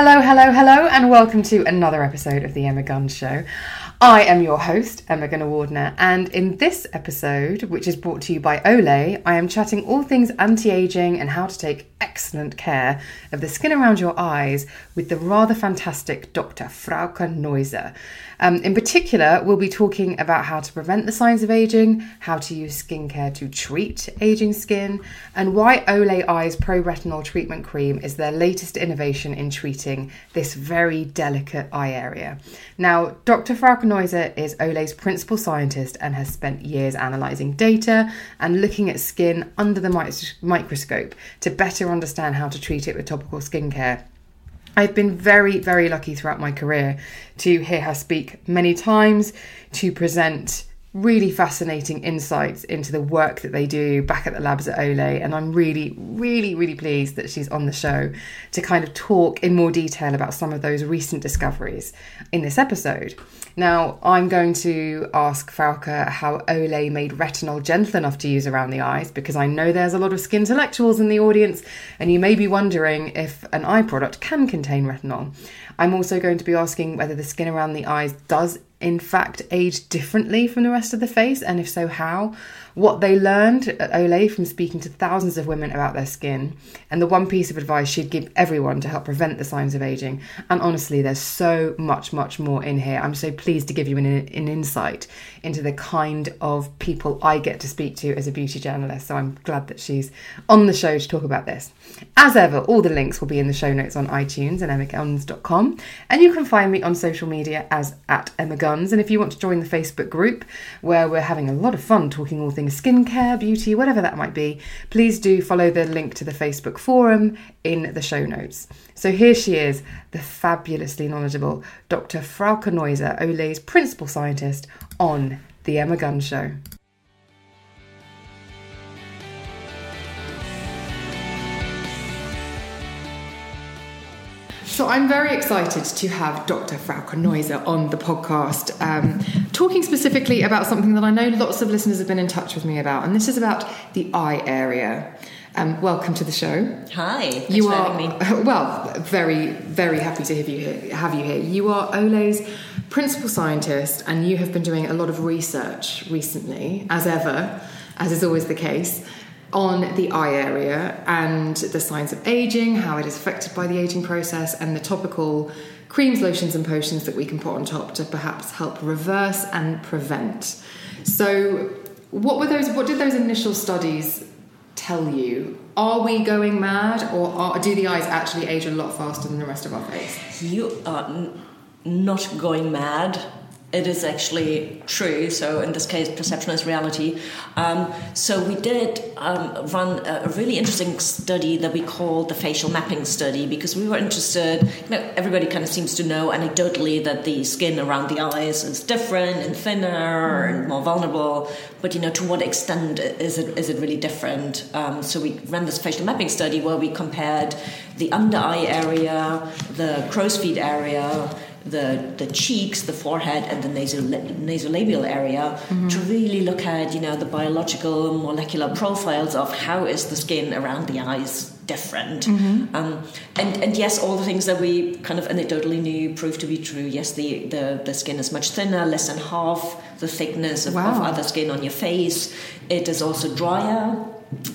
Hello, hello, hello, and welcome to another episode of The Emma Guns Show. I am your host, Emma Gunavardhana, and in this episode, which is brought to you by Olay, I am chatting all things anti aging and how to take excellent care of the skin around your eyes with the rather fantastic Dr. Frauke Neuser. Um, in particular, we'll be talking about how to prevent the signs of aging, how to use skincare to treat aging skin, and why Olay Eyes Pro Retinol Treatment Cream is their latest innovation in treating this very delicate eye area. Now, Dr. Frauke Neuser is Olay's principal scientist and has spent years analysing data and looking at skin under the microscope to better understand how to treat it with topical skincare. I've been very, very lucky throughout my career to hear her speak many times, to present really fascinating insights into the work that they do back at the labs at Olay. And I'm really, really, really pleased that she's on the show to kind of talk in more detail about some of those recent discoveries in this episode. Now, I'm going to ask Frauke how Olay made retinol gentle enough to use around the eyes because I know there's a lot of skin intellectuals in the audience and you may be wondering if an eye product can contain retinol. I'm also going to be asking whether the skin around the eyes does in fact age differently from the rest of the face, and if so, how? What they learned at Olay from speaking to thousands of women about their skin, and the one piece of advice she'd give everyone to help prevent the signs of aging. And honestly, there's so much, much more in here. I'm so pleased to give you an, an insight into the kind of people I get to speak to as a beauty journalist. So I'm glad that she's on the show to talk about this. As ever, all the links will be in the show notes on iTunes and emmaguns.com, and you can find me on social media as at Emma Guns. And if you want to join the Facebook group where we're having a lot of fun talking all things skincare, beauty, whatever that might be, please do follow the link to the Facebook forum in the show notes. So here she is, the fabulously knowledgeable Dr. Frauke Neuser, Olay's principal scientist, on The Emma Guns Show. So I'm very excited to have Dr. Frauke Neuser on the podcast, um, talking specifically about something that I know lots of listeners have been in touch with me about, and this is about the eye area. Um, welcome to the show. Hi. Thanks you for are having me. well, very, very happy to have you here. Have you here? You are Olay's principal scientist, and you have been doing a lot of research recently, as ever, as is always the case on the eye area and the signs of aging, how it is affected by the aging process, and the topical creams, lotions, and potions that we can put on top to perhaps help reverse and prevent. So, what were those? What did those initial studies tell you? Are we going mad, or are, do the eyes actually age a lot faster than the rest of our face? You are n- not going mad it is actually true. So in this case, perception is reality. Um, so we did um, run a really interesting study that we called the facial mapping study because we were interested. You know, everybody kind of seems to know anecdotally that the skin around the eyes is different and thinner and more vulnerable. But you know, to what extent is it is it really different? Um, so we ran this facial mapping study where we compared the under eye area, the crow's feet area the, the cheeks, the forehead, and the nasal, nasolabial area mm-hmm. to really look at you know the biological molecular profiles of how is the skin around the eyes different. Um, and and yes, all the things that we kind of anecdotally knew proved to be true. Yes, the, the, the skin is much thinner, less than half the thickness of, Wow. of other skin on your face. It is also drier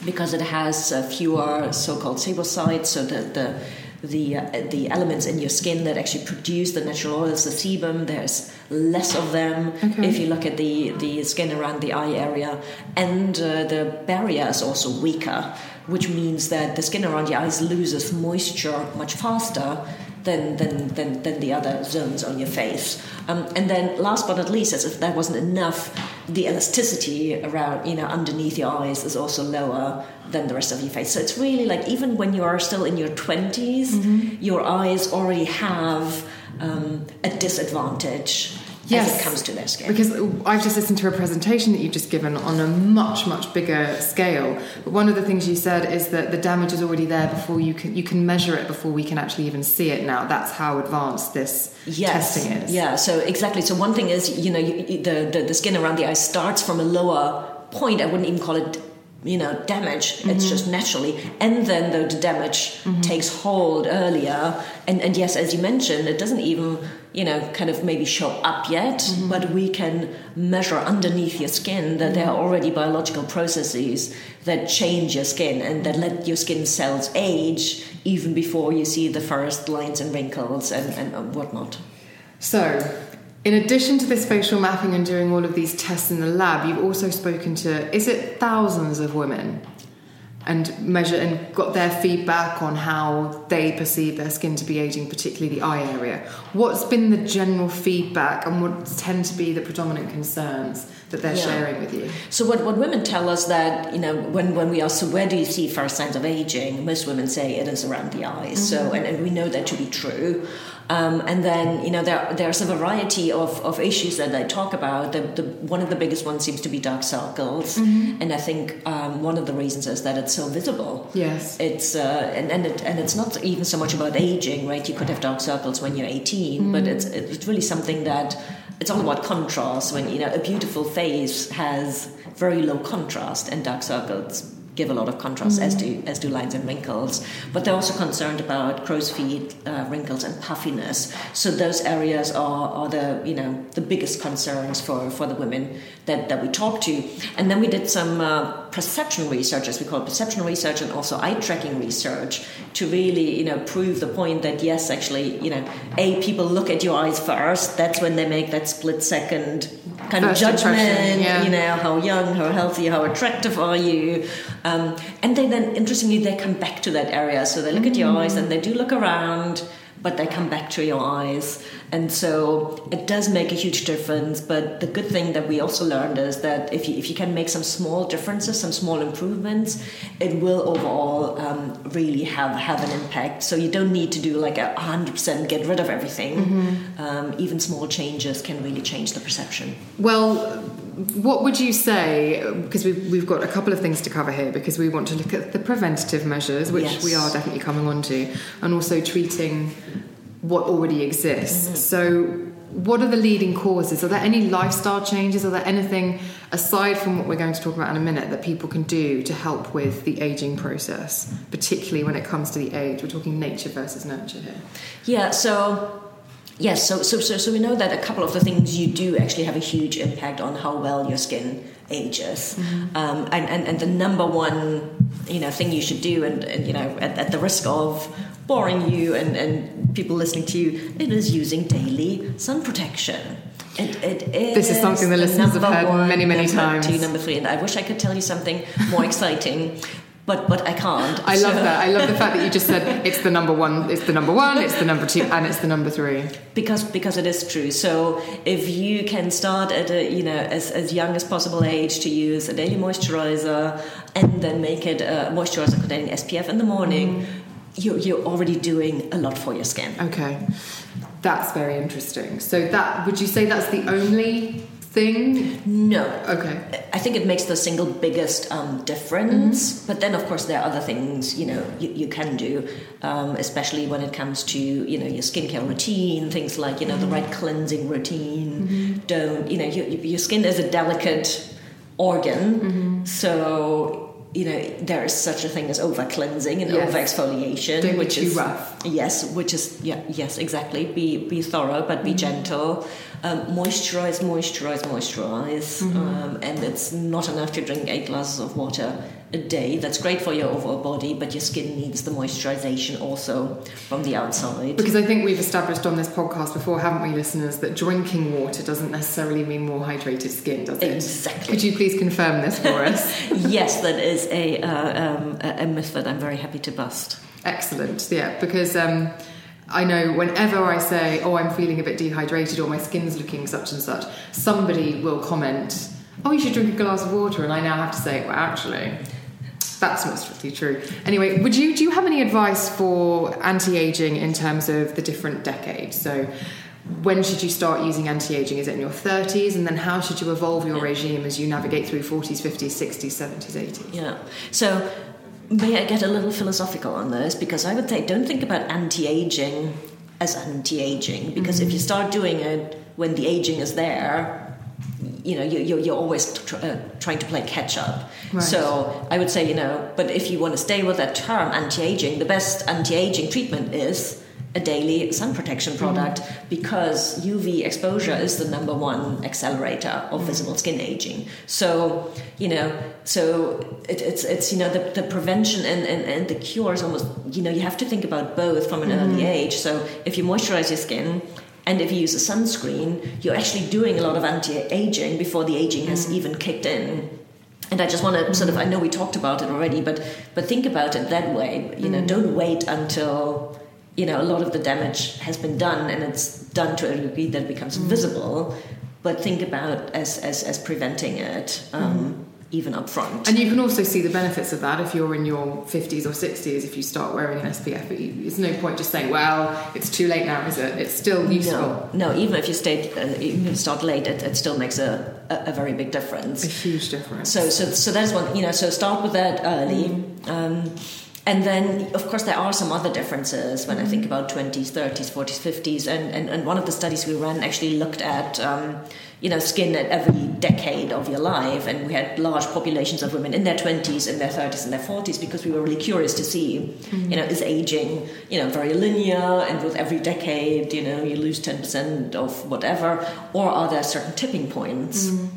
because it has uh, fewer so-called sebocytes, so the the the, uh, the elements in your skin that actually produce the natural oils, the sebum, there's less of them if you look at the, the skin around the eye area. And uh, the barrier is also weaker, which means that the skin around your eyes loses moisture much faster than, than, than, than the other zones on your face. Um, and then, last but not least, as if that wasn't enough, the elasticity around, you know, underneath your eyes is also lower than the rest of your face. So it's really like even when you are still in your 20s, your eyes already have um, a disadvantage as it comes to their skin. Because I've just listened to a presentation that you've just given on a much, much bigger scale. But one of the things you said is that the damage is already there before you can you can measure it before we can actually even see it now. That's how advanced this yes. testing is. Yeah, so exactly. So one thing is, you know, you, the, the the skin around the eye starts from a lower point. I wouldn't even call it, you know, damage. Mm-hmm. It's just naturally, and then though the damage takes hold earlier. And and yes, as you mentioned, it doesn't even, you know, kind of maybe show up yet, Mm-hmm. but we can measure underneath your skin that there are already biological processes that change your skin and that let your skin cells age even before you see the first lines and wrinkles and, and whatnot. So, in addition to this facial mapping and doing all of these tests in the lab, you've also spoken to is it thousands of women and measure and got their feedback on how they perceive their skin to be aging, particularly the eye area. What's been the general feedback and what tend to be the predominant concerns that they're Yeah. sharing with you? So what, what women tell us that you know when, when we ask so where do you see first signs of aging most women say it is around the eyes mm-hmm. so and, and we know that to be true um, and then you know there there's a variety of, of issues that they talk about. The, the one of the biggest ones seems to be dark circles and I think um, one of the reasons is that it's so visible. Yes. it's uh, and and, it, and it's not even so much about aging right? You could have dark circles when you're 18 but it's it's really something that it's all about contrast when you know a beautiful face has very low contrast and dark circles give a lot of contrast as do as do lines and wrinkles. But they're also concerned about crow's feet uh, wrinkles and puffiness. So those areas are, are the you know the biggest concerns for for the women that, that we talk to. And then we did some uh, perception research as we call it perception research and also eye tracking research to really you know prove the point that yes actually you know a people look at your eyes first. That's when they make that split second kind First of judgment yeah. you know how young how healthy how attractive are you um, and they then interestingly they come back to that area. So they look at your eyes and they do look around but they come back to your eyes. And so it does make a huge difference. But the good thing that we also learned is that if you, if you can make some small differences some small improvements it will overall um, really have, have an impact. So you don't need to do like a 100% get rid of everything. Um, even small changes can really change the perception. Well, what would you say? Because we've, we've got a couple of things to cover here because we want to look at the preventative measures, which Yes. we are definitely coming on to, and also treating what already exists. Mm-hmm. So, what are the leading causes? Are there any lifestyle changes? Are there anything aside from what we're going to talk about in a minute that people can do to help with the aging process, particularly when it comes to the age? We're talking nature versus nurture here. Yeah, so yes, so, so so so we know that a couple of the things you do actually have a huge impact on how well your skin ages, um, and, and and the number one you know thing you should do, and, and you know at, at the risk of boring you and, and people listening to you, it is using daily sun protection. It, it is This is something the listeners have heard one, many, many times. Two, number three, and I wish I could tell you something more exciting, but but I can't. I love that. I love the fact that you just said it's the number one, it's the number one, it's the number two, and it's the number three. because because it is true so if you can start at a you know as, as young as possible age to use a daily moisturizer and then make it a moisturizer containing spf in the morning mm-hmm. you're, you're already doing a lot for your skin Okay, that's very interesting. So that would you say that's the only thing? no Okay, I think it makes the single biggest um, difference. But then, of course, there are other things you know you, you can do, um, especially when it comes to you know your skincare routine, things like you know the right cleansing routine. Don't you know your, your skin is a delicate organ, so you know, there is such a thing as over cleansing and Yes. over exfoliation, Don't which is rough. Yes, which is yeah, yes, exactly. Be be thorough, but be Mm-hmm. gentle. Um, moisturize, moisturize, moisturize, Mm-hmm. um, and it's not enough to drink eight glasses of water a day. That's great for your overall body, but your skin needs the moisturization also from the outside. Because I think we've established on this podcast before, haven't we, listeners, that drinking water doesn't necessarily mean more hydrated skin, does it? Exactly. Could you please confirm this for us? yes, that is a, uh, um, a myth that I'm very happy to bust. Excellent, yeah, because um, I know whenever I say, oh, I'm feeling a bit dehydrated or my skin's looking such and such, somebody will comment, oh, you should drink a glass of water. And I now have to say, well, actually, that's not strictly true. Anyway, would you do you have any advice for anti-aging in terms of the different decades? So when should you start using anti-aging? Is it in your 30s? And then how should you evolve your regime as you navigate through 40s, 50s, 60s, 70s, 80s? Yeah. So may I get a little philosophical on this? Because I would say don't think about anti-aging as anti-aging. Because if mm-hmm. you start doing it when the aging is there, you know, you- you're, you're always tr- uh, trying to play catch up. Right. So I would say, you know, but if you want to stay with that term anti-aging, the best anti-aging treatment is a daily sun protection mm-hmm. product because UV exposure is the number one accelerator of mm-hmm. visible skin aging. So, you know, so it, it's, it's, you know, the, the prevention and, and, and the cure is almost, you know, you have to think about both from an mm-hmm. early age. So if you moisturize your skin, and if you use a sunscreen, you're actually doing a lot of anti-aging before the aging has mm. even kicked in. And I just want to sort of I know we talked about it already, but but think about it that way. You know, mm. don't wait until you know a lot of the damage has been done and it's done to a degree that becomes mm. visible. But think about as as, as preventing it um, mm-hmm. Even up front. And you can also see the benefits of that if you're in your 50s or 60s, if you start wearing an SPF. It's no point just saying, well, it's too late now, is it? It's still useful. no, no, even if you stay, uh, you start late, it, it still makes a, a, a very big difference. A huge difference. So, so, so that's one. You know, so start with that early, um, and then of course there are some other differences when I think mm-hmm. about twenties, thirties, forties, fifties, and, and and one of the studies we ran actually looked at. Um, you know, skin at every decade of your life, and we had large populations of women in their twenties, in their thirties, and their forties, because we were really curious to see, mm-hmm. you know, is aging, you know, very linear, and with every decade, you know, you lose ten percent of whatever, or are there certain tipping points? Mm-hmm.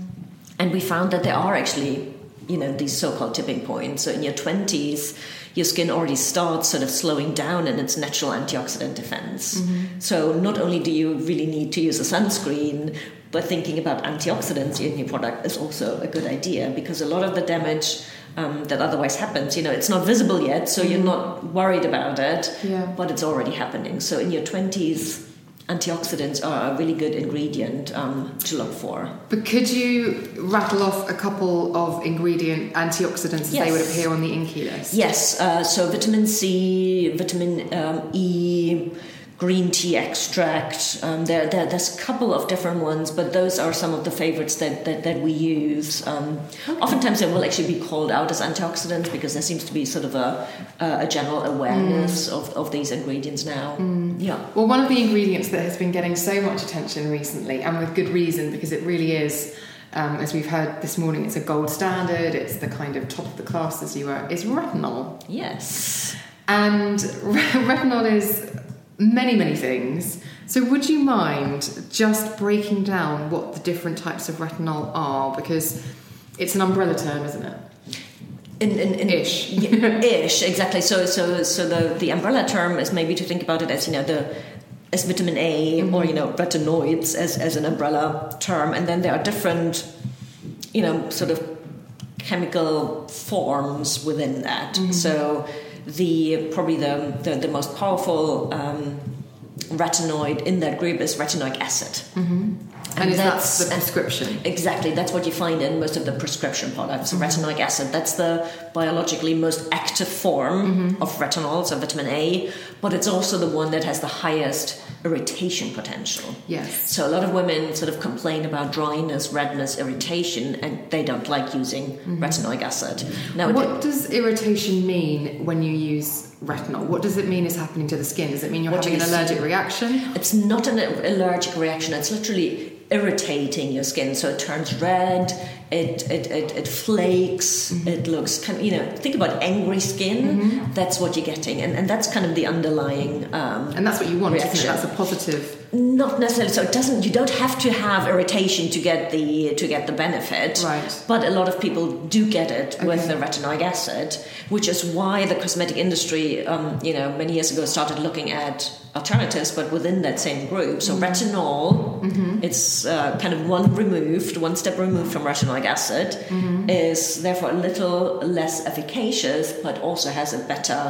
And we found that there are actually, you know, these so-called tipping points. So in your twenties, your skin already starts sort of slowing down in its natural antioxidant defense. So not only do you really need to use a sunscreen, but thinking about antioxidants in your product is also a good idea because a lot of the damage um, that otherwise happens, you know, it's not visible yet, so you're not worried about it, Yeah. but it's already happening. So in your twenties, antioxidants are a really good ingredient um, to look for. But could you rattle off a couple of ingredient antioxidants as they would appear on the INCI list? Yes, uh, so vitamin C, vitamin um, E, green tea extract. Um, there, there, there's a couple of different ones, but those are some of the favorites that, that, that we use. Um, Oftentimes, they will actually be called out as antioxidants because there seems to be sort of a, a general awareness of, of these ingredients now. Yeah. Well, one of the ingredients that has been getting so much attention recently, and with good reason, because it really is, um, as we've heard this morning, it's a gold standard, it's the kind of top of the class, as you were, is retinol. Yes. And retinol is many, many things. So, would you mind just breaking down what the different types of retinol are? Because it's an umbrella term, isn't it? In, in, in, Ish. Yeah, ish, exactly. So, so, so the, the umbrella term is maybe to think about it as you know the as vitamin A mm-hmm. or you know retinoids as, as an umbrella term, and then there are different you know sort of chemical forms within that. Mm-hmm. So, the probably the the, the most powerful um, retinoid in that group is retinoic acid. And, that that's- the prescription? Exactly, that's what you find in most of the prescription products. Mm-hmm. Retinoic acid, that's the biologically most active form mm-hmm. of retinol, so vitamin A, but it's also the one that has the highest irritation potential. Yes. So a lot of women sort of complain about dryness, redness, irritation, and they don't like using mm-hmm. retinoic acid. Now, What does irritation mean when you use retinol? What does it mean is happening to the skin? Does it mean you're What having an allergic reaction? It's not an allergic reaction. It's literally irritating your skin so it turns red it it, it, it flakes Mm-hmm. it looks kind of you know think about angry skin that's what you're getting and, and that's kind of the underlying um, And that's what you want, isn't it? Reaction. That's a positive. Not necessarily so it doesn't you don't have to have irritation to get the to get the benefit Right. but a lot of people do get it with the retinoic acid which is why the cosmetic industry um, you know many years ago started looking at alternatives but within that same group Mm-hmm. so retinol it's uh, kind of one removed one step removed from retinoic acid Mm-hmm. is therefore a little less efficacious but also has a better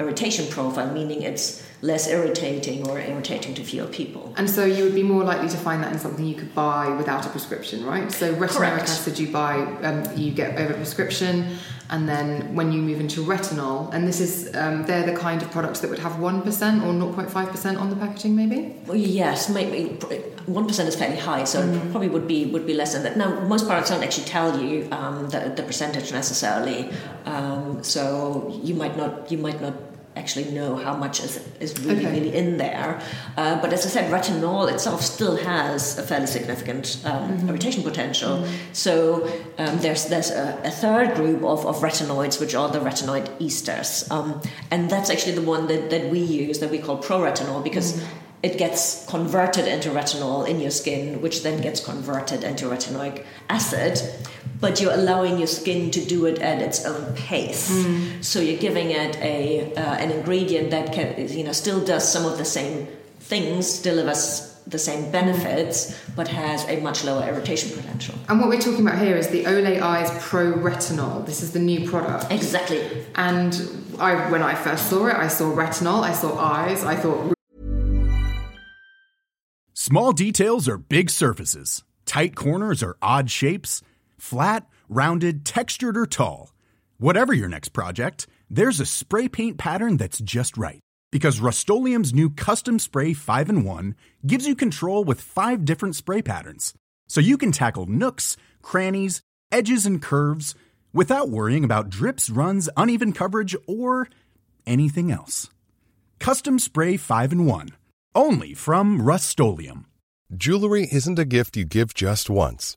irritation profile meaning it's less irritating or irritating to fewer people And so you would be more likely to find that in something you could buy without a prescription, right? So retinoic acid you buy, um, you get over prescription, and then when you move into retinol, and this is um, they're the kind of products that would have one percent or 0.5 percent on the packaging, maybe. Well, yes, maybe one percent is fairly high, so it probably would be would be less than that. Now, most products don't actually tell you um, the, the percentage necessarily, um, so you might not you might not actually know how much is, is really Okay. really in there. Uh, but as I said, retinol itself still has a fairly significant um, irritation potential. So um, there's there's a, a third group of, of retinoids, which are the retinoid esters, um, and that's actually the one that, that we use that we call proretinol because it gets converted into retinol in your skin, which then gets converted into retinoic acid. But you're allowing your skin to do it at its own pace. So you're giving it a uh, an ingredient that can, you know, still does some of the same things, delivers the same benefits, but has a much lower irritation potential. And what we're talking about here is the Olay Eyes Pro Retinol. This is the new product. Exactly. And I, when I first saw it, I saw retinol, I saw eyes, I thought Small details are big surfaces. Tight corners are odd shapes. Flat, rounded, textured, or tall. Whatever your next project, there's a spray paint pattern that's just right. Because Rust new Custom Spray 5 in 1 gives you control with five different spray patterns. So you can tackle nooks, crannies, edges, and curves without worrying about drips, runs, uneven coverage, or anything else. Custom Spray 5 in 1. Only from Rust Jewelry isn't a gift you give just once.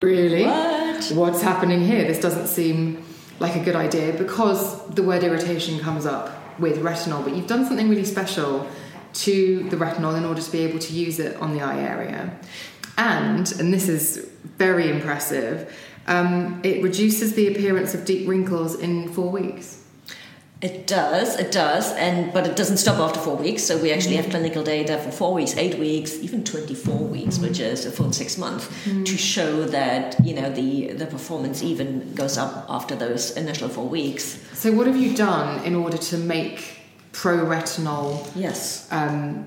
Really? What? What's happening here? This doesn't seem like a good idea because the word irritation comes up with retinol, but you've done something really special to the retinol in order to be able to use it on the eye area. And, and this is very impressive, um, it reduces the appearance of deep wrinkles in four weeks. It does, it does, and but it doesn't stop after four weeks. So we actually have clinical data for four weeks, eight weeks, even twenty-four weeks, which is a full six months, to show that you know the the performance even goes up after those initial four weeks. So, what have you done in order to make pro retinol Yes. um,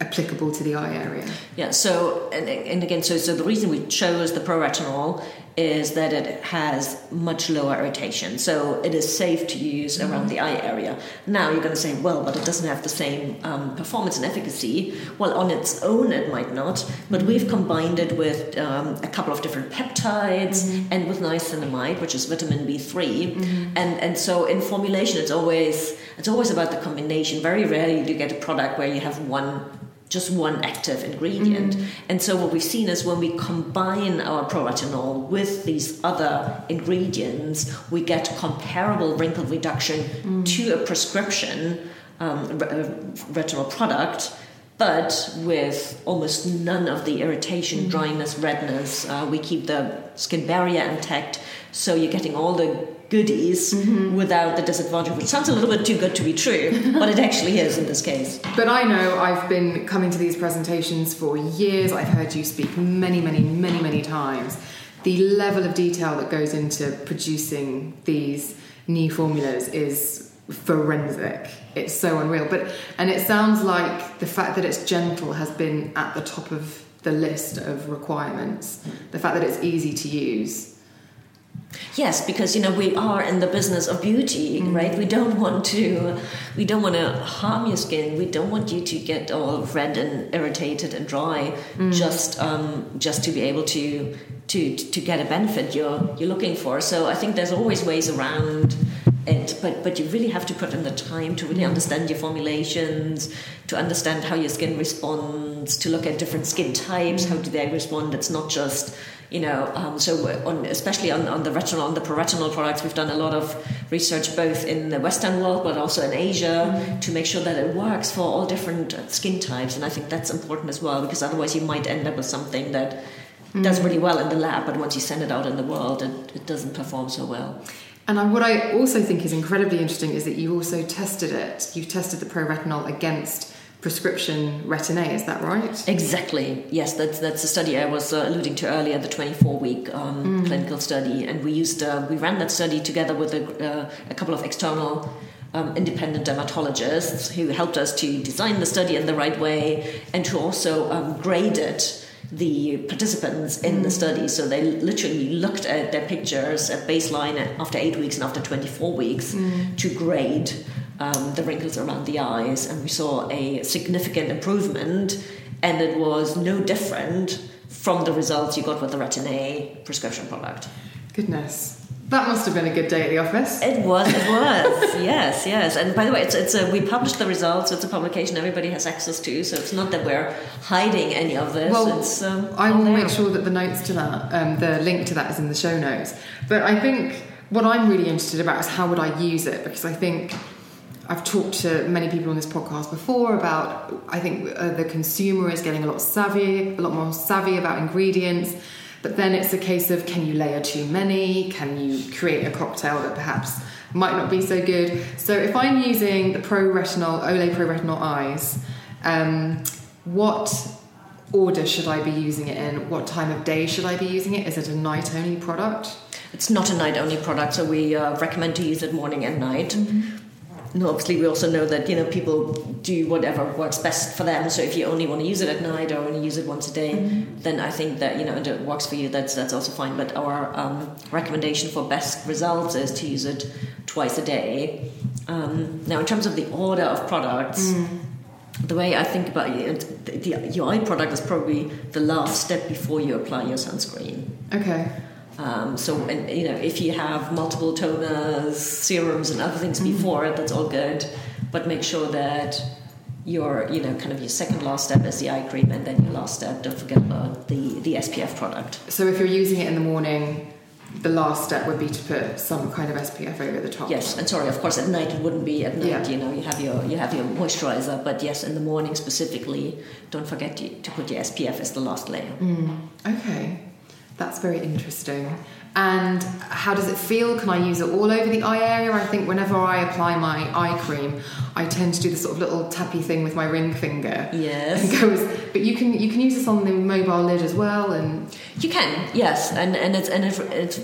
applicable to the eye area? Yeah. So and, and again, so so the reason we chose the proretinol is that it has much lower irritation, so it is safe to use around the eye area. Now you're going to say, well, but it doesn't have the same um, performance and efficacy. Well, on its own, it might not, but we've combined it with um, a couple of different peptides and with niacinamide, which is vitamin B3, and and so in formulation, it's always it's always about the combination. Very rarely do you get a product where you have one just one active ingredient. And so what we've seen is when we combine our proretinol with these other ingredients, we get comparable wrinkle reduction to a prescription um, uh, retinol product. But with almost none of the irritation, dryness, redness, uh, we keep the skin barrier intact. So you're getting all the goodies mm-hmm. without the disadvantage, which sounds a little bit too good to be true, but it actually is in this case. But I know I've been coming to these presentations for years. I've heard you speak many, many, many, many times. The level of detail that goes into producing these new formulas is forensic. It's so unreal. But and it sounds like the fact that it's gentle has been at the top of the list of requirements. The fact that it's easy to use. Yes, because you know we are in the business of beauty, Mm. right? We don't want to, we don't want to harm your skin. We don't want you to get all red and irritated and dry, Mm. just um, just to be able to to to get a benefit you're you're looking for. So I think there's always ways around it, but but you really have to put in the time to Mm. really understand your formulations, to understand how your skin responds, to look at different skin types. How do they respond? It's not just you know um, so on especially on, on the retinol on the proretinol products we've done a lot of research both in the western world but also in asia to make sure that it works for all different skin types. And i think that's important as well because otherwise you might end up with something that does really well in the lab but once you send it out in the world it, it doesn't perform so well. And what I also think is incredibly interesting is that you also tested it. You've tested the pro retinol against prescription retin-A, is that right? Exactly. Yes, that's that's the study I was uh, alluding to earlier, the 24-week um, clinical study, and we used uh, we ran that study together with a, uh, a couple of external. Um, independent dermatologists who helped us to design the study in the right way and to also um, graded the participants in the study. So they literally looked at their pictures at baseline after eight weeks and after 24 weeks to grade um, the wrinkles around the eyes, and we saw a significant improvement, and it was no different from the results you got with the Retin A prescription product. Goodness. That must have been a good day at the office. It was, it was, yes, yes. And by the way, it's it's a, we published the results. It's a publication everybody has access to, so it's not that we're hiding any of this. Well, um, I will there. make sure that the notes to that, um, the link to that is in the show notes. But I think what I'm really interested about is how would I use it because I think I've talked to many people on this podcast before about I think uh, the consumer is getting a lot savvy, a lot more savvy about ingredients. But then it's a case of can you layer too many? Can you create a cocktail that perhaps might not be so good? So if I'm using the Pro Retinol, Olay Pro Retinol Eyes, um, what order should I be using it in? What time of day should I be using it? Is it a night only product? It's not a night only product, so we uh, recommend to use it morning and night. No, obviously, we also know that you know people do whatever works best for them. So if you only want to use it at night or only use it once a day, then I think that you know and it works for you. That's that's also fine. But our um, recommendation for best results is to use it twice a day. Um, now, in terms of the order of products. The way I think about it, the, the, your eye product is probably the last step before you apply your sunscreen. Okay. Um, so, and, you know, if you have multiple toners, serums, and other things before it, that's all good. But make sure that your, you know, kind of your second last step is the eye cream, and then your last step, don't forget about the, the SPF product. So if you're using it in the morning, the last step would be to put some kind of SPF over the top. Yes, and sorry, of course, at night it wouldn't be at night. Yeah. You know, you have your you have your moisturizer, but yes, in the morning specifically, don't forget to, to put your SPF as the last layer. Okay. That's very interesting. And how does it feel? Can I use it all over the eye area? I think whenever I apply my eye cream, I tend to do the sort of little tappy thing with my ring finger. Yes. Goes, but you can you can use this on the mobile lid as well, and You can, yes, and and it's and it,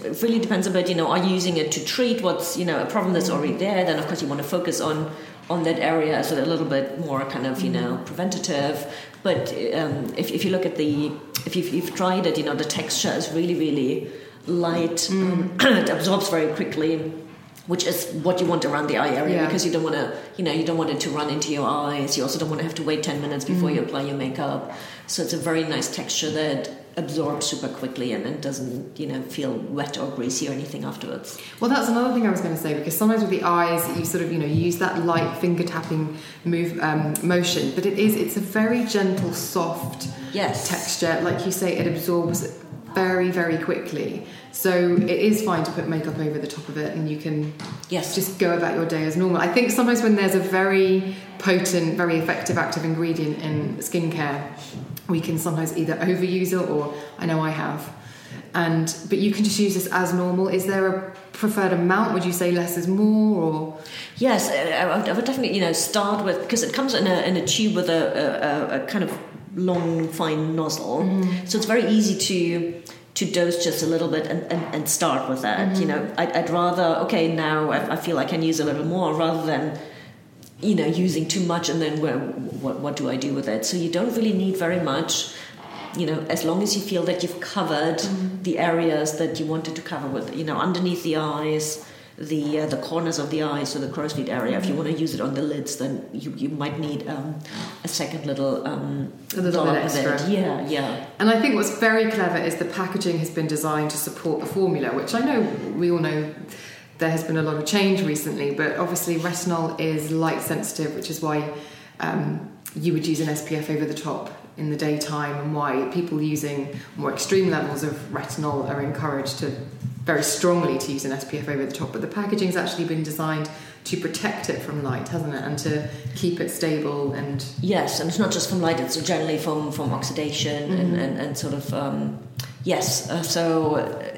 it really depends a bit. You know, are you using it to treat what's you know a problem that's already there? Then of course you want to focus on on that area as a little bit more kind of you mm-hmm. know preventative. But um, if if you look at the if you've, you've tried it, you know the texture is really really light. Um, it absorbs very quickly. Which is what you want around the eye area Yeah. because you don't want to, you know, you don't want it to run into your eyes. You also don't want to have to wait ten minutes before you apply your makeup. So it's a very nice texture that absorbs super quickly and, doesn't, you know, feel wet or greasy or anything afterwards. Well, that's another thing I was going to say because sometimes with the eyes, you sort of you know you use that light finger tapping move um, motion, but it is it's a very gentle, soft Yes. texture. Like you say, it absorbs very very quickly. So it is fine to put makeup over the top of it, and you can Yes. just go about your day as normal. I think sometimes when there's a very potent, very effective active ingredient in skincare, we can sometimes either overuse it or I know I have. And but you can just use this as normal. Is there a preferred amount? Would you say less is more or Yes, uh, I, I would- definitely, you know, start with because it comes in a, in a tube with a, a, a, kind of long, fine nozzle, mm-hmm. so it's very easy to to dose just a little bit and, and, and start with that. You mm-hmm. know, I'd, I'd rather okay now I, I feel I can use a little more rather than you know using too much and then where, what what do I do with that? So you don't really need very much. you know, as long as you feel that you've covered the areas that you wanted to cover with, you know, underneath the eyes, the uh, the corners of the eyes, so the crow's feet area. If you want to use it on the lids, then you, you might need um, a second little um, A little bit dollop of it. extra. Yeah, yeah. And I think what's very clever is the packaging has been designed to support the formula, which I know we all know there has been a lot of change recently, but obviously retinol is light sensitive, which is why um, you would use an SPF over the top in the daytime, and why people using more extreme levels of retinol are encouraged to very strongly to use an SPF over the top. But the packaging's actually been designed to protect it from light, hasn't it, and to keep it stable and Yes, and it's not just from light; it's generally from from oxidation and, and, and sort of um, yes. Uh, so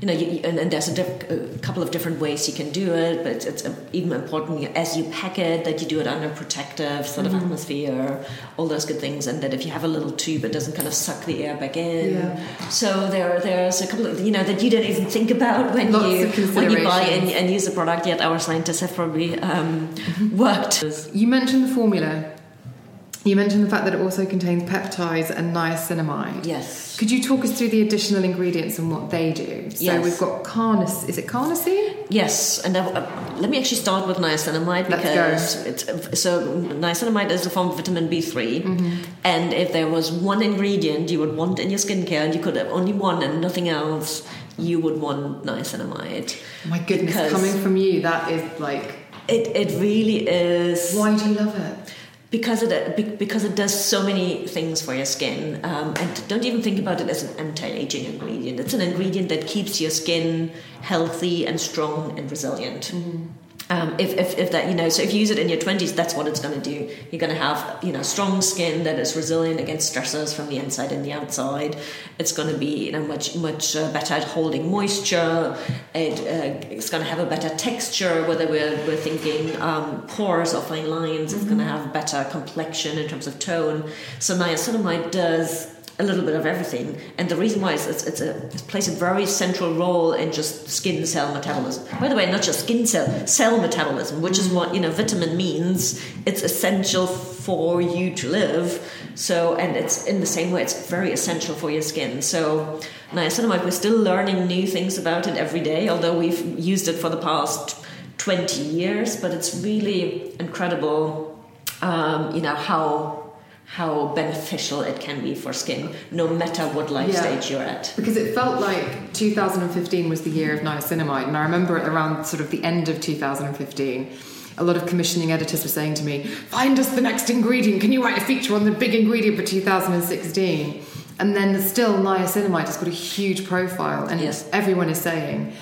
you know, you, and, and there's a, diff- a couple of different ways you can do it, but it's uh, even important as you pack it that you do it under protective sort of atmosphere, all those good things, and that if you have a little tube, it doesn't kind of suck the air back in. Yeah. So there, there's a couple of you know that you don't even think about when Lots you when you buy and, and use a product. Yet our scientists have probably um, worked. You mentioned the formula. You mentioned the fact that it also contains peptides and niacinamide. Yes. Could you talk us through the additional ingredients and what they do? So Yes. we've got carnis. Is it carnosine? Yes, and uh, let me actually start with niacinamide because it's so niacinamide is a form of vitamin B 3 Mm-hmm. and if there was one ingredient you would want in your skincare and you could have only one and nothing else, you would want niacinamide. My goodness, coming from you, that is like. It it really is Why do you love it? Because it because it does so many things for your skin um, and don't even think about it as an anti-aging ingredient. It's an ingredient that keeps your skin healthy and strong and resilient um, if, if, if that you know so if you use it in your 20s that's what it's going to do. You're going to have you know strong skin that is resilient against stressors from the inside and the outside. It's going to be you know much much uh, better at holding moisture. It, uh, it's going to have a better texture whether we're, we're thinking um, pores or fine lines. It's going to have better complexion in terms of tone. So niacinamide does a little bit of everything. And the reason why is it's, it's a, it plays a very central role in just skin cell metabolism. By the way, not just skin cell, cell metabolism, which is what, you know, vitamin means. It's essential for you to live. So, and it's in the same way, it's very essential for your skin. So, niacinamide, we're still learning new things about it every day, although we've used it for the past 20 years, but it's really incredible, um, you know, how how beneficial it can be for skin, no matter what life Yeah. stage you're at. Because it felt like 2015 was the year of niacinamide, and I remember around sort of the end of 2015. A lot of commissioning editors were saying to me, "Find us the next ingredient. Can you write a feature on the big ingredient for 2016?" And then still, niacinamide has got a huge profile, and Yes. everyone is saying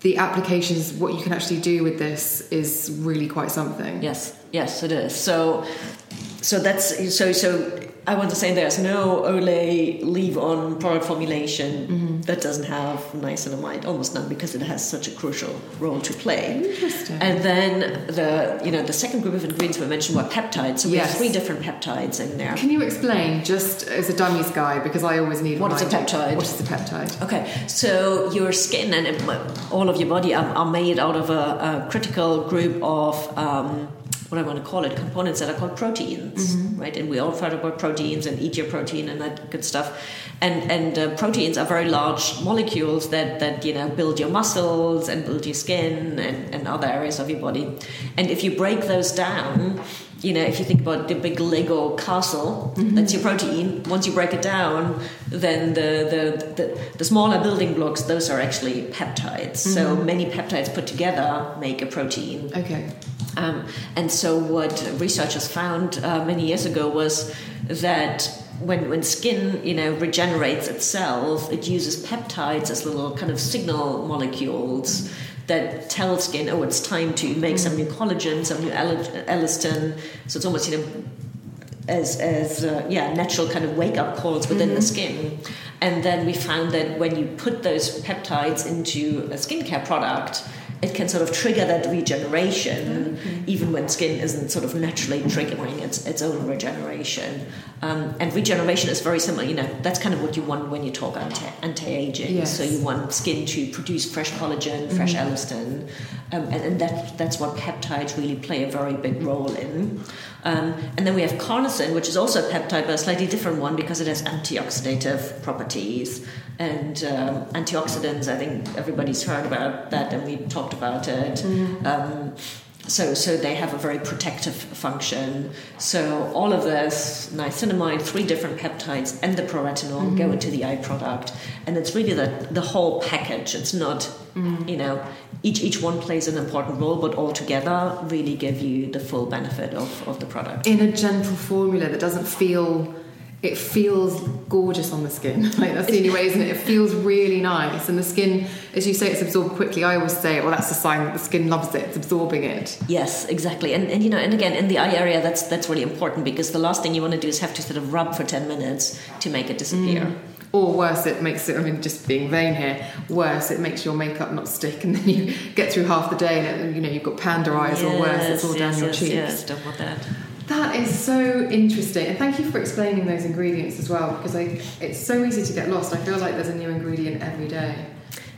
the applications, what you can actually do with this, is really quite something. Yes, yes, it is. So, so that's so. So I want to say there's no Olay leave-on product formulation that doesn't have niacinamide, almost none, because it has such a crucial role to play. Interesting. And then the you know the second group of ingredients we mentioned were peptides. So we have three different peptides in there. Can you explain, just as a dummies guy, because I always need What is a peptide? What is a peptide? Okay, so your skin and all of your body are, are made out of a, a critical group of um, what I want to call it components that are called proteins, right? And we all heard about proteins and eat your protein and that good stuff. And and uh, proteins are very large molecules that that you know build your muscles and build your skin and, and other areas of your body. And if you break those down. You know, if you think about the big Lego castle, that's your protein. Once you break it down, then the, the, the, the smaller building blocks, those are actually peptides. So many peptides put together make a protein. Okay. Um, and so, what researchers found uh, many years ago was that when, when skin you know regenerates itself, it uses peptides as little kind of signal molecules that tell skin, oh, it's time to make some new collagen, some new elastin. So it's almost you know as as uh, yeah natural kind of wake up calls within the skin. And then we found that when you put those peptides into a skincare product it can sort of trigger that regeneration, mm-hmm. even when skin isn't sort of naturally triggering its, its own regeneration. Um, and regeneration is very similar, you know, that's kind of what you want when you talk anti aging. Yes. So you want skin to produce fresh collagen, fresh mm-hmm. elastin, um, and, and that, that's what peptides really play a very big role in. Um, and then we have carnosine, which is also a peptide, but a slightly different one because it has antioxidative properties. And um, antioxidants, I think everybody's heard about that, and we talked about it. Mm. Um, so, so they have a very protective function. So all of this niacinamide, three different peptides, and the proretinol mm-hmm. go into the eye product, and it's really the the whole package. It's not, mm. you know, each each one plays an important role, but all together really give you the full benefit of, of the product in a gentle formula that doesn't feel it feels gorgeous on the skin. Like that's the only way, isn't it? It feels really nice, and the skin, as you say, it's absorbed quickly. I always say, well, that's a sign that the skin loves it; it's absorbing it. Yes, exactly. And, and you know, and again, in the eye area, that's that's really important because the last thing you want to do is have to sort of rub for ten minutes to make it disappear. Mm. Or worse, it makes it. I mean, just being vain here. Worse, it makes your makeup not stick, and then you get through half the day, and you know you've got panda eyes, yes, or worse, it's all yes, down your cheeks. Yes, don't want that. That is so interesting, and thank you for explaining those ingredients as well. Because I, it's so easy to get lost. I feel like there's a new ingredient every day.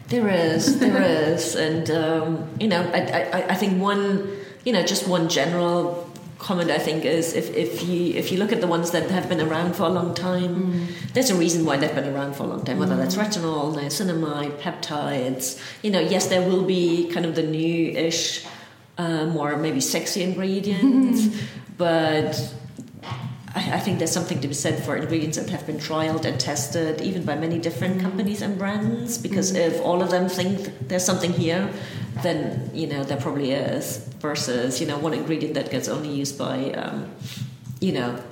There is, there is, and um, you know, I, I, I think one, you know, just one general comment I think is if, if you if you look at the ones that have been around for a long time, mm. there's a reason why they've been around for a long time. Whether mm. that's retinol, niacinamide, peptides. You know, yes, there will be kind of the new-ish, uh, more maybe sexy ingredients, but I, I, think there's something to be said for ingredients that have been trialed and tested, even by many different mm-hmm. companies and brands. Because mm-hmm. if all of them think there's something here, then you know there probably is. Versus you know one ingredient that gets only used by um, you know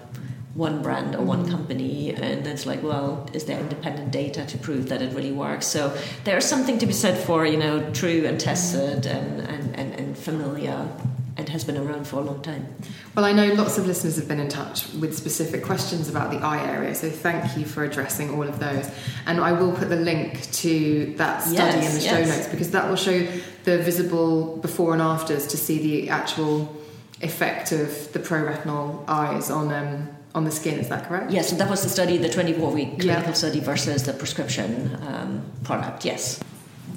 one brand or one mm-hmm. company and it's like well is there independent data to prove that it really works so there's something to be said for you know true and tested and, and, and, and familiar and has been around for a long time. Well, I know lots of listeners have been in touch with specific questions about the eye area, so thank you for addressing all of those. And I will put the link to that study yes, in the show yes. notes because that will show the visible before and afters to see the actual effect of the pro-retinol eyes on um, on the skin. Is that correct? Yes, and that was the study, the 24 week clinical yeah. study versus the prescription um, product. Yes.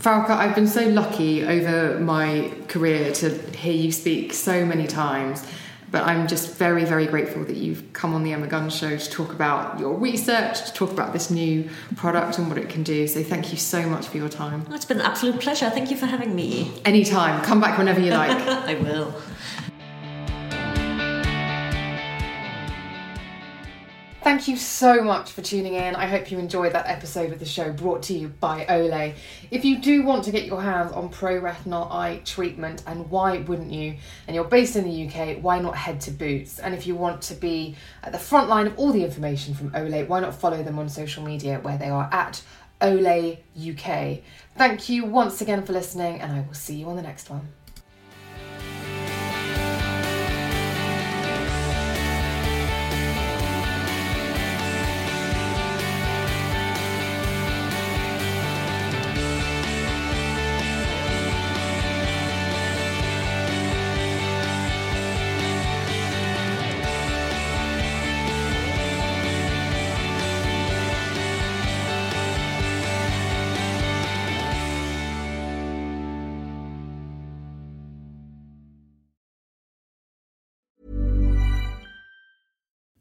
Frauke, I've been so lucky over my career to hear you speak so many times. But I'm just very, very grateful that you've come on the Emma Guns show to talk about your research, to talk about this new product and what it can do. So thank you so much for your time. it's been an absolute pleasure. Thank you for having me. Anytime. Come back whenever you like. I will. Thank you so much for tuning in. I hope you enjoyed that episode of the show brought to you by Olay. If you do want to get your hands on pro retinol eye treatment, and why wouldn't you, and you're based in the UK, why not head to Boots? And if you want to be at the front line of all the information from Olay, why not follow them on social media where they are at Olay UK? Thank you once again for listening, and I will see you on the next one.